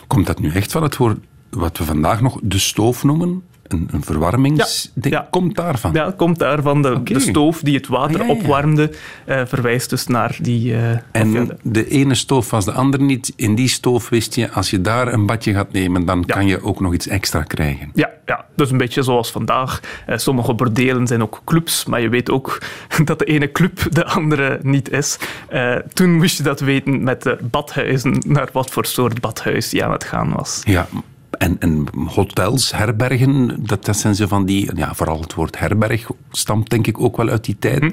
Komt dat nu echt van het woord wat we vandaag nog de stoof noemen? Een, een verwarmingsding? Ja, ja. Komt daarvan? Ja, komt daarvan. De, de stoof die het water Ah, ja, opwarmde, eh, verwijst dus naar die... ja, En de- ene stoof was de andere niet. In die stoof wist je, als je daar een badje gaat nemen, dan kan je ook nog iets extra krijgen. Ja, ja, dus een beetje zoals vandaag. Eh, sommige bordelen zijn ook clubs, maar je weet ook dat de ene club de andere niet is. Toen moest je dat weten met de badhuizen, naar wat voor soort badhuis je aan het gaan was. Ja, en, en hotels, herbergen, dat, dat zijn ze van die... Ja, vooral het woord herberg stamt denk ik ook wel uit die tijd. Hm.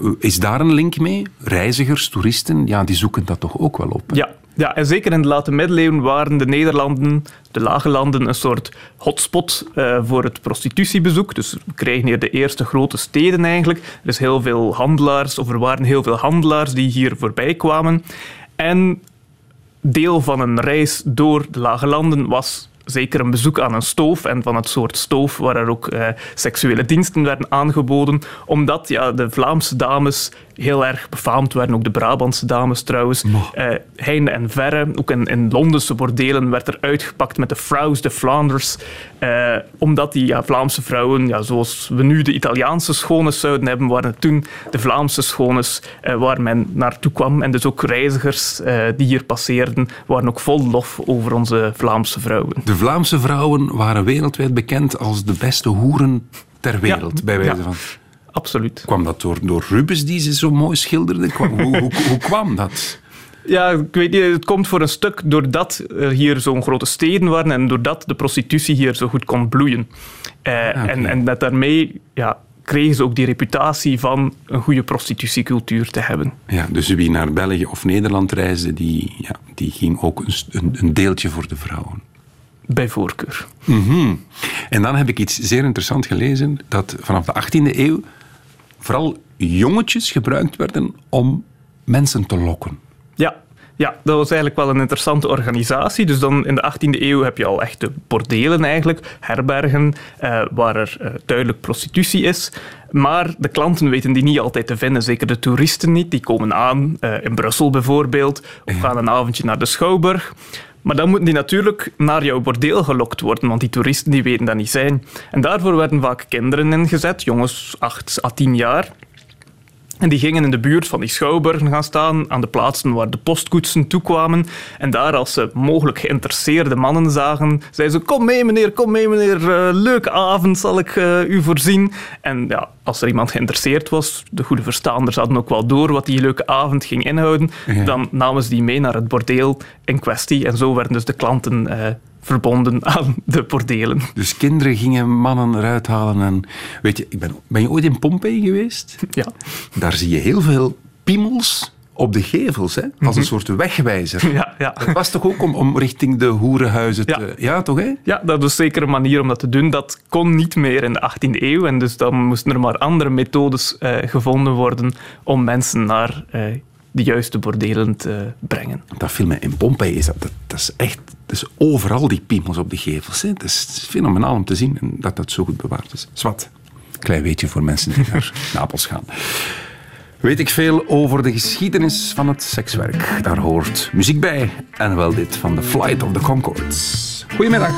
Uh, Is daar een link mee? Reizigers, toeristen, ja, die zoeken dat toch ook wel op? Ja, ja, en zeker in de late middeleeuwen waren de Nederlanden, de lage landen, een soort hotspot eh, voor het prostitutiebezoek. Dus we krijgen hier de eerste grote steden eigenlijk. Er is heel veel handelaars, of er waren heel veel handelaars die hier voorbij kwamen. En deel van een reis door de lage landen was zeker een bezoek aan een stoof en van het soort stoof waar er ook eh, seksuele diensten werden aangeboden, omdat ja, de Vlaamse dames heel erg befaamd werden. Ook de Brabantse dames trouwens. Heinde en verre. Ook in, in Londense bordelen werd er uitgepakt met de vrouws de Flanders. Eh, omdat die ja, Vlaamse vrouwen, ja, zoals we nu de Italiaanse schones zouden hebben, waren toen de Vlaamse schones eh, waar men naartoe kwam. En dus ook reizigers die hier passeerden, waren ook vol lof over onze Vlaamse vrouwen. De Vlaamse vrouwen waren wereldwijd bekend als de beste hoeren ter wereld, bij wijze ja. van. Absoluut. Kwam dat door, door Rubens die ze zo mooi schilderde? Kwam- hoe, hoe, hoe kwam dat? Ja, ik weet niet, het komt voor een stuk doordat er hier zo'n grote steden waren en doordat de prostitutie hier zo goed kon bloeien. Eh, oké. en, en dat daarmee ja, kregen ze ook die reputatie van een goede prostitutiecultuur te hebben. Ja, dus wie naar België of Nederland reisde, die, ja, die ging ook een, een, een deeltje voor de vrouwen. Bij voorkeur. Mhm. En dan heb ik iets zeer interessant gelezen, dat vanaf de 18e eeuw vooral jongetjes gebruikt werden om mensen te lokken. Ja, ja, dat was eigenlijk wel een interessante organisatie. Dus dan in de 18e eeuw heb je al echte bordelen eigenlijk, herbergen, eh, waar er eh, duidelijk prostitutie is. Maar de klanten weten die niet altijd te vinden, zeker de toeristen niet. Die komen aan, eh, in Brussel bijvoorbeeld, of gaan een avondje naar de Schouwburg. Maar dan moeten die natuurlijk naar jouw bordeel gelokt worden, want die toeristen die weten dat niet zijn. En daarvoor werden vaak kinderen ingezet, jongens 8 à 10 jaar. En die gingen in de buurt van die schouwburgen gaan staan, aan de plaatsen waar de postkoetsen toekwamen. En daar, als ze mogelijk geïnteresseerde mannen zagen, zeiden ze: Kom mee, meneer, kom mee, meneer. eh, leuke avond zal ik eh, u voorzien. En ja, als er iemand geïnteresseerd was, de goede verstaanders hadden ook wel door wat die leuke avond ging inhouden, Ja. dan namen ze die mee naar het bordeel in kwestie. En zo werden dus de klanten eh, verbonden aan de bordelen. Dus kinderen gingen mannen eruit halen. En, weet je, ik ben, ben je ooit in Pompeii geweest? Ja. Daar zie je heel veel piemels op de gevels, hè? als een soort wegwijzer. Ja, ja. Dat was toch ook om, om richting de hoerenhuizen te... Ja. Ja, toch, hè? Ja, dat is zeker een manier om dat te doen. Dat kon niet meer in de 18e eeuw. En dus dan moesten er maar andere methodes eh, gevonden worden om mensen naar eh, de juiste bordelen te brengen. Dat viel me in Pompeii is dat, dat, dat is echt... Is overal die piemels op de gevels. Hè? Het is fenomenaal om te zien en dat dat zo goed bewaard is. Zwat. Klein weetje voor mensen die naar Napels gaan. Weet ik veel over de geschiedenis van het sekswerk. Daar hoort muziek bij. En wel dit van The Flight of the Concords. Goedemiddag.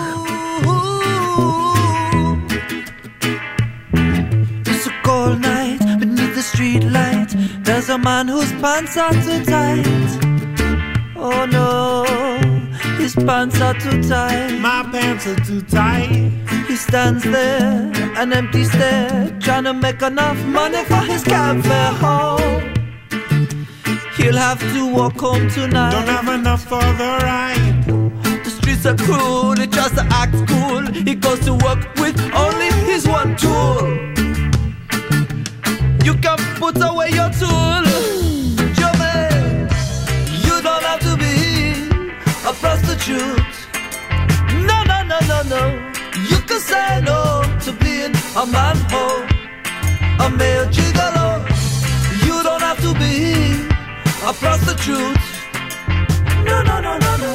It's a cold night beneath the street light. There's a man whose pants are too tight. Oh no, his pants are too tight. My pants are too tight. He stands there, an empty stare, trying to make enough money for his cab fare home. He'll have to walk home tonight. Don't have enough for the ride. The streets are cruel, he tries to act cool. He goes to work with only his one tool. You can put away your tool, No, no, no, no, no. You can say no to being a man hoe, a male gigolo. You don't have to be a prostitute. No, no, no, no, no.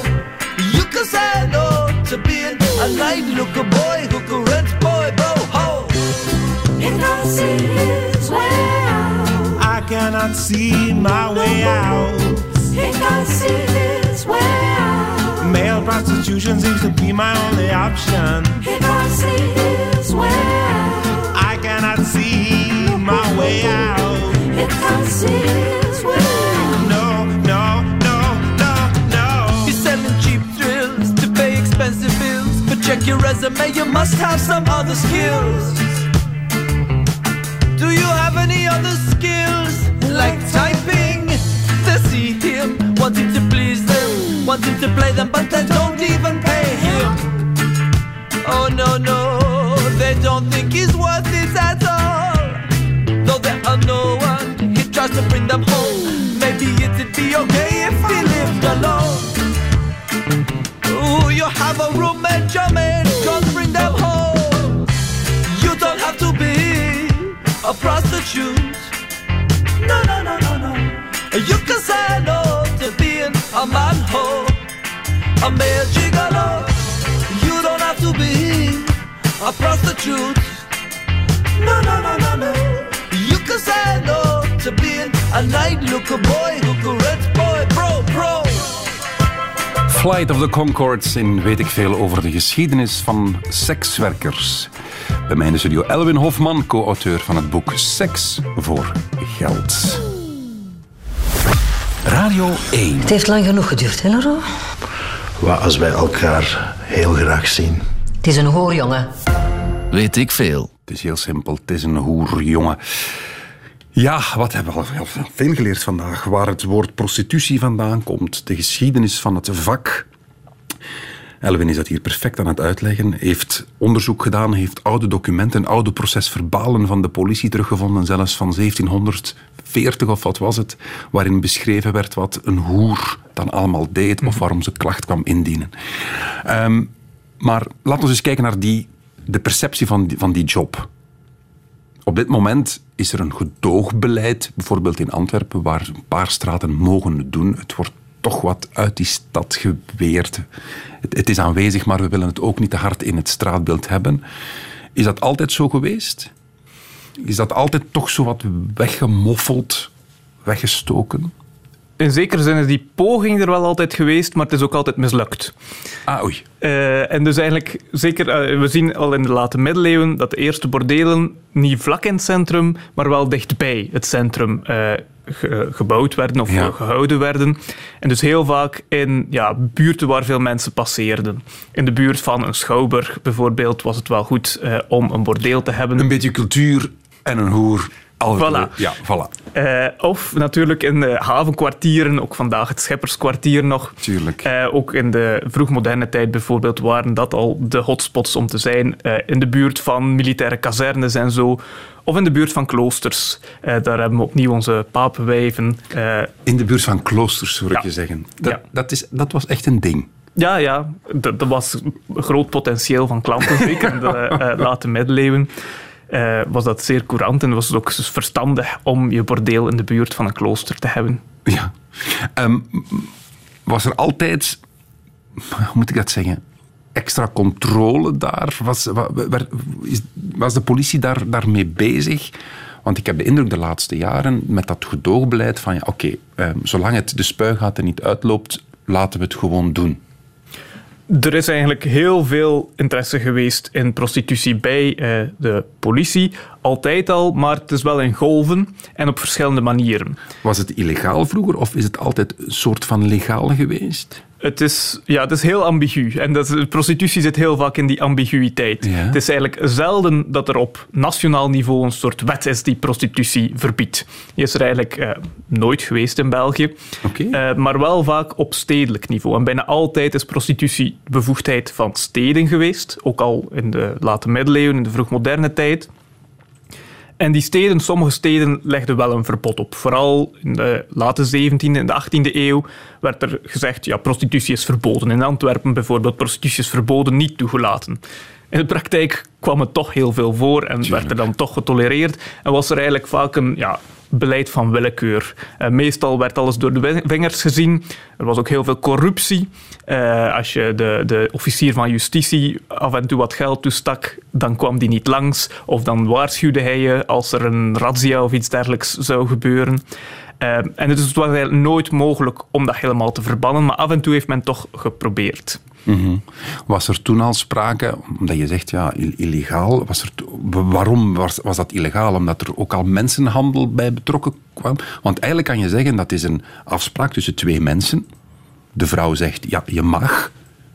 You can say no to being a night looker boy who can rent boy, bro, ho. I see his way out. I cannot see my way out. And I see his way out. Male prostitution seems to be my only option. I cannot see my way out. No, no, no, no, no. You're selling cheap thrills to pay expensive bills. But check your resume, you must have some other skills. Do you have any other skills? Like typing? Them, him to play them, but they don't even pay him. Oh no, no, they don't think he's worth it at all. Though there are no one, he tries to bring them home. Maybe it'd be okay if he lived alone. Ooh, you have a roommate, your man, just bring them home. You don't have to be a prostitute. A male gigolo. You don't have to be a prostitute. No, no, no, no, no. You can say no to being A night looker boy, hooker red boy, pro, pro. Flight of the Concords in weet ik veel over de geschiedenis van sekswerkers. Bij mij in de studio Elwin Hofman, co-auteur van het boek Seks voor Geld. Radio 1. Het heeft lang genoeg geduurd, hè, Laurent? Wat als wij elkaar heel graag zien? Het is een hoorjongen. Weet ik veel. Het is heel simpel, het is een hoer, jongen. Ja, wat hebben we al veel geleerd vandaag? Waar het woord prostitutie vandaan komt, de geschiedenis van het vak. Elwin is dat hier perfect aan het uitleggen. Heeft onderzoek gedaan, heeft oude documenten, oude procesverbalen van de politie teruggevonden, zelfs van 1740 of wat was het, waarin beschreven werd wat een hoer dan allemaal deed of waarom ze klacht kwam indienen. Ehm, maar laten we eens kijken naar die, de perceptie van die, van die job. Op dit moment is er een gedoogbeleid, bijvoorbeeld in Antwerpen, waar een paar straten mogen het doen. Het wordt toch wat uit die stad geweerd. Het, het is aanwezig, maar we willen het ook niet te hard in het straatbeeld hebben. Is dat altijd zo geweest? Is dat altijd toch zo wat weggemoffeld, weggestoken? In zekere zin is die poging er wel altijd geweest, maar het is ook altijd mislukt. Ah, oei. Eh, en dus eigenlijk, zeker, eh, we zien al in de late middeleeuwen dat de eerste bordelen niet vlak in het centrum, maar wel dichtbij het centrum eh, ge- gebouwd werden of Ja. gehouden werden. En dus heel vaak in ja, buurten waar veel mensen passeerden. In de buurt van een schouwburg bijvoorbeeld was het wel goed om een bordeel te hebben. Een beetje cultuur en een hoer. Voilà. Ja, voilà. Eh, of natuurlijk in de havenkwartieren, ook vandaag het Schepperskwartier nog. Tuurlijk. Eh, ook in de vroegmoderne tijd bijvoorbeeld waren dat al de hotspots om te zijn. Eh, in de buurt van militaire kazernes en zo. Of in de buurt van kloosters. Daar hebben we opnieuw onze papenwijven. In de buurt van kloosters, hoor ik Ja. je zeggen. Dat, Ja. dat, is, dat was echt een ding. ja, ja, dat dat was groot potentieel van klanten. Zeker in de late middeleeuwen eh, was dat zeer courant. En was het ook verstandig om je bordeel in de buurt van een klooster te hebben. Ja. Ehm, was er altijd, hoe moet ik dat zeggen, extra controle daar? Was, was de politie daar, daarmee bezig? Want ik heb de indruk de laatste jaren met dat gedoogbeleid van ja, oké, ehm, zolang het de spuigaten niet uitloopt, laten we het gewoon doen. Er is eigenlijk heel veel interesse geweest in prostitutie bij eh, de politie. Altijd al, maar het is wel in golven en op verschillende manieren. Was het illegaal vroeger of is het altijd een soort van legaal geweest? Het is, ja, het is heel ambigu. En dat, prostitutie zit heel vaak in die ambiguïteit. Ja. Het is eigenlijk zelden dat er op nationaal niveau een soort wet is die prostitutie verbiedt. Die is er eigenlijk eh, nooit geweest in België. Eh, maar wel vaak op stedelijk niveau. En bijna altijd is prostitutie bevoegdheid van steden geweest. Ook al in de late middeleeuwen, in de vroegmoderne tijd. En die steden, sommige steden legden wel een verbod op. Vooral in de late 17e en de 18e eeuw werd er gezegd, ja, prostitutie is verboden. In Antwerpen bijvoorbeeld, prostitutie is verboden, niet toegelaten. In de praktijk kwam het toch heel veel voor en werd er dan toch getolereerd. En was er eigenlijk vaak een ja, beleid van willekeur. Eh, meestal werd alles door de vingers gezien. Er was ook heel veel corruptie. Eh, als je de, de officier van justitie af en toe wat geld toestak, dan kwam die niet langs. Of dan waarschuwde hij je als er een razzia of iets dergelijks zou gebeuren. Eh, en het was eigenlijk nooit mogelijk om dat helemaal te verbannen, maar af en toe heeft men toch geprobeerd. Mhm. Was er toen al sprake, omdat je zegt ja, ill- illegaal, was er, waarom was, was dat illegaal? Omdat er ook al mensenhandel bij betrokken kwam? Want eigenlijk kan je zeggen dat is een afspraak tussen twee mensen. De vrouw zegt ja, je mag,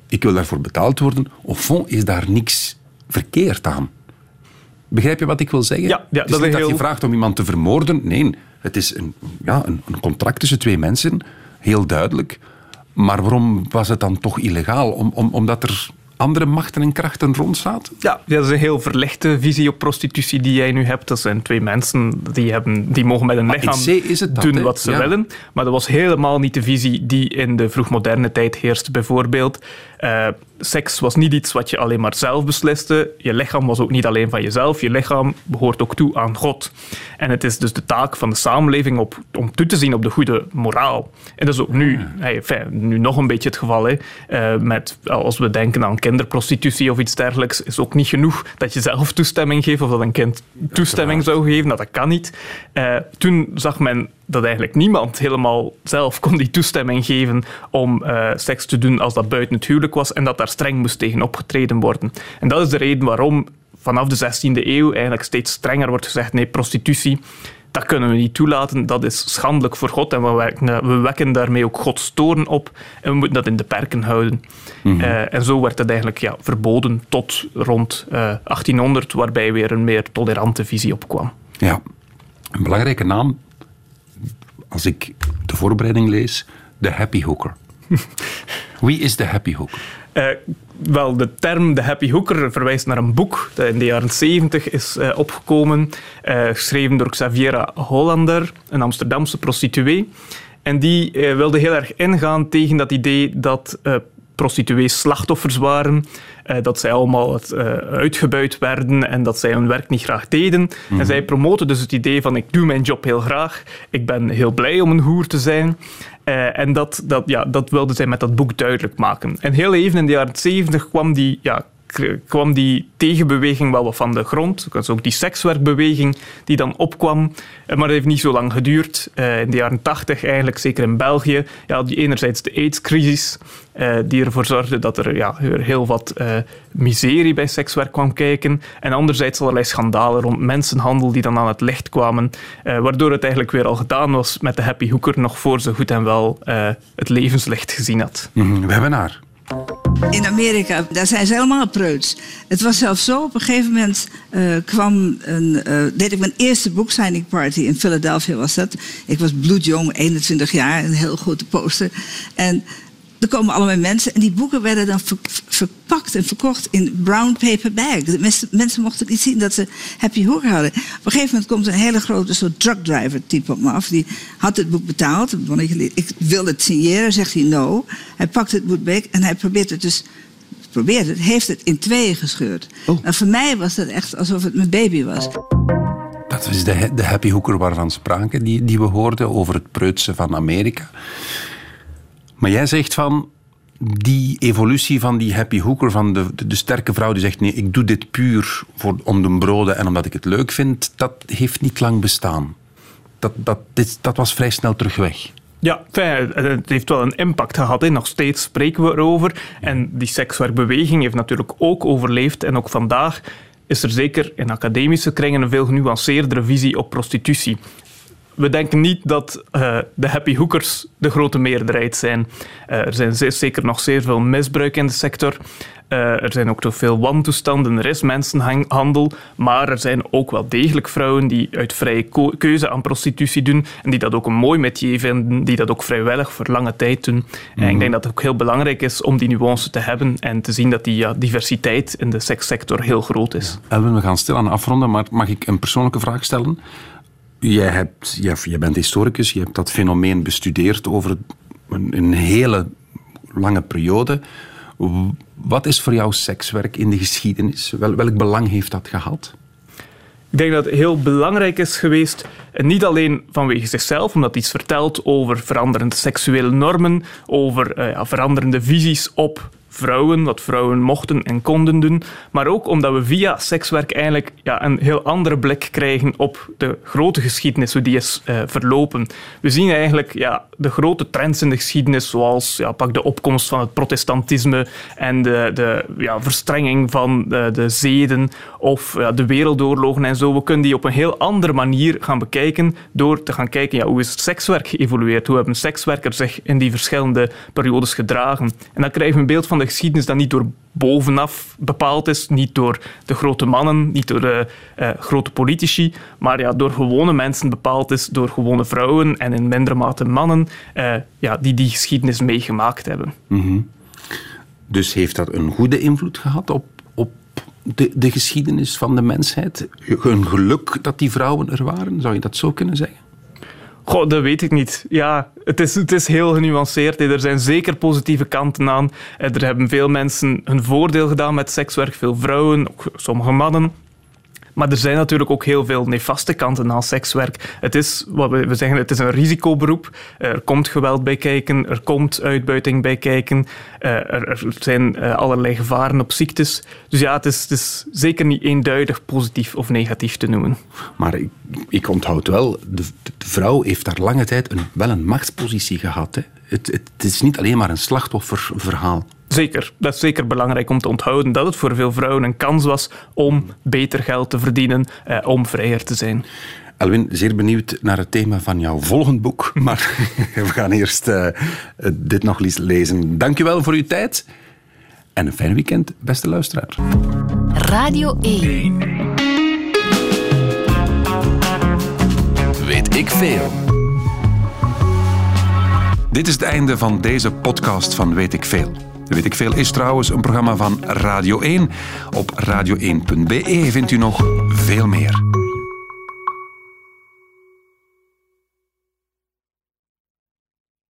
ik wil daarvoor betaald worden. Au fond is daar niks verkeerd aan. Begrijp je wat ik wil zeggen? Ja, ja, het is dat niet dat je vraagt om iemand te vermoorden. Nee, het is een, ja, een, een contract tussen twee mensen, heel duidelijk. Maar waarom was het dan toch illegaal? Om, om, omdat er andere machten en krachten rond zaten? Ja, dat is een heel verlichte visie op prostitutie die jij nu hebt. Dat zijn twee mensen die, hebben, die mogen met een Maar lichaam C is het dat, doen wat ze Ja. willen. Maar dat was helemaal niet de visie die in de vroegmoderne tijd heerste. Bijvoorbeeld, eh, seks was niet iets wat je alleen maar zelf besliste. Je lichaam was ook niet alleen van jezelf. Je lichaam behoort ook toe aan God. En het is dus de taak van de samenleving op, om toe te zien op de goede moraal. En dat is ook nu, hey, nu nog een beetje het geval. Hè. Eh, met, als we denken aan kinderprostitutie of iets dergelijks, is ook niet genoeg dat je zelf toestemming geeft of dat een kind toestemming zou geven. Dat, dat kan niet. Eh, toen zag men dat eigenlijk niemand helemaal zelf kon die toestemming geven om eh, seks te doen als dat buiten het huwelijk was en dat daar streng moest tegen opgetreden worden. En dat is de reden waarom vanaf de 16e eeuw eigenlijk steeds strenger wordt gezegd nee, prostitutie, dat kunnen we niet toelaten, dat is schandelijk voor God en we wekken, we wekken daarmee ook Gods toorn op en we moeten dat in de perken houden. Eh, en zo werd het eigenlijk ja, verboden tot rond eh, 1800, waarbij weer een meer tolerante visie opkwam. Ja, een belangrijke naam, als ik de voorbereiding lees, de happy hooker. Wie is de happy hooker? Eh, wel, de term de happy hooker verwijst naar een boek dat in de jaren 70 is eh, opgekomen, eh, geschreven door Xaviera Hollander, een Amsterdamse prostituee. En die wilde heel erg ingaan tegen dat idee dat prostituees slachtoffers waren, dat zij allemaal het, eh, uitgebuit werden en dat zij hun werk niet graag deden. En zij promoten dus het idee van ik doe mijn job heel graag, ik ben heel blij om een hoer te zijn. Eh, en dat, dat, ja, dat wilde zij met dat boek duidelijk maken. En heel even in de jaren 70 kwam die, ja, kwam die tegenbeweging wel wat van de grond. Dat is ook die sekswerkbeweging die dan opkwam. Eh, Maar dat heeft niet zo lang geduurd. Eh, in de jaren 80 eigenlijk, zeker in België, ja, die enerzijds de AIDS-crisis, eh, die ervoor zorgde dat er ja, heel wat eh, miserie bij sekswerk kwam kijken. En anderzijds allerlei schandalen rond mensenhandel die dan aan het licht kwamen. eh, waardoor het eigenlijk weer al gedaan was met de happy hooker nog voor ze goed en wel eh, het levenslicht gezien had. Mhm, We hebben haar. In Amerika, daar zijn ze helemaal preuts. Het was zelfs zo, op een gegeven moment eh, kwam een, eh, deed ik mijn eerste boeksigning party in Philadelphia was dat. Ik was bloedjong, 21 jaar, een heel grote poster. En er komen allemaal mensen en die boeken werden dan ver- verpakt en verkocht in brown paper bag. De mensen, mensen mochten niet zien dat ze happy hooker hadden. Op een gegeven moment komt een hele grote soort truckdriver type op me af. Die had het boek betaald. Ik, ik wil het signeren, zegt hij no. Hij pakt het boek weg en hij probeert het dus probeert het, heeft het in tweeën gescheurd. Maar voor mij was dat echt alsof het mijn baby was. Dat is de, de happy hooker waarvan spraken, die, die we hoorden over het preutsen van Amerika. Maar jij zegt van die evolutie van die happy hooker, van de, de, sterke vrouw die zegt nee, ik doe dit puur voor, om de broden en omdat ik het leuk vind, dat heeft niet lang bestaan. Dat, dat, dit, dat was vrij snel terug weg. Ja, het heeft wel een impact gehad. Hè. Nog steeds spreken we erover. En die sekswerkbeweging heeft natuurlijk ook overleefd. En ook vandaag is er zeker in academische kringen een veel genuanceerdere visie op prostitutie. We denken niet dat eh, de happy hookers de grote meerderheid zijn. Eh, er zijn zeer, zeker nog zeer veel misbruik in de sector. Eh, er zijn ook toch veel wantoestanden, er is mensenhandel. Maar er zijn ook wel degelijk vrouwen die uit vrije keuze aan prostitutie doen. En die dat ook een mooi métier vinden, die dat ook vrijwillig voor lange tijd doen. En ik denk dat het ook heel belangrijk is om die nuance te hebben en te zien dat die ja, diversiteit in de sekssector heel groot is. Elwin, we gaan stilaan afronden, maar mag ik een persoonlijke vraag stellen? Jij, hebt, bent historicus, je hebt dat fenomeen bestudeerd over een, hele lange periode. Wat is voor jou sekswerk in de geschiedenis? Wel, welk belang heeft dat gehad? Ik denk dat het heel belangrijk is geweest, en niet alleen vanwege zichzelf, omdat iets vertelt over veranderende seksuele normen, over eh, veranderende visies op vrouwen, wat vrouwen mochten en konden doen, maar ook omdat we via sekswerk eigenlijk ja, een heel andere blik krijgen op de grote geschiedenis, hoe die is eh, verlopen. We zien eigenlijk ja, de grote trends in de geschiedenis, zoals ja, pak de opkomst van het protestantisme en de, de ja, verstrenging van de, de zeden of ja, de wereldoorlogen en zo. We kunnen die op een heel andere manier gaan bekijken door te gaan kijken ja, hoe is sekswerk geëvolueerd, hoe hebben sekswerkers zich in die verschillende periodes gedragen. En dan krijgen we een beeld van de geschiedenis dat niet door bovenaf bepaald is, niet door de grote mannen, niet door de eh, grote politici, maar ja, door gewone mensen bepaald is, door gewone vrouwen en in mindere mate mannen, eh, ja, die die geschiedenis meegemaakt hebben. Mhm. Dus heeft dat een goede invloed gehad op, op de, de geschiedenis van de mensheid? Een geluk dat die vrouwen er waren, zou je dat zo kunnen zeggen? Goh, dat weet ik niet. Ja, het is, het is heel genuanceerd. Er zijn zeker positieve kanten aan. Eh, Er hebben veel mensen hun voordeel gedaan met sekswerk, veel vrouwen, ook sommige mannen. Maar er zijn natuurlijk ook heel veel nefaste kanten aan sekswerk. Het is, wat we, zeggen, het is een risicoberoep. Er komt geweld bij kijken, er komt uitbuiting bij kijken, eh, er, zijn eh, allerlei gevaren op ziektes. Dus ja, het is, het is zeker niet eenduidig positief of negatief te noemen. Maar ik, ik onthoud wel, de, de vrouw heeft daar lange tijd een, wel een machtspositie gehad. Hè. Het, het, het is niet alleen maar een slachtofferverhaal. Zeker, dat is zeker belangrijk om te onthouden dat het voor veel vrouwen een kans was om beter geld te verdienen, eh, om vrijer te zijn. Elwin, zeer benieuwd naar het thema van jouw volgend boek. Maar we gaan eerst eh, dit nog eens lezen. Dankjewel voor uw tijd. En een fijn weekend, beste luisteraar. Radio 1. Weet ik veel. Dit is het einde van deze podcast van Weet ik Veel. Weet ik Veel is trouwens een programma van Radio 1. Op radio1.be vindt u nog veel meer.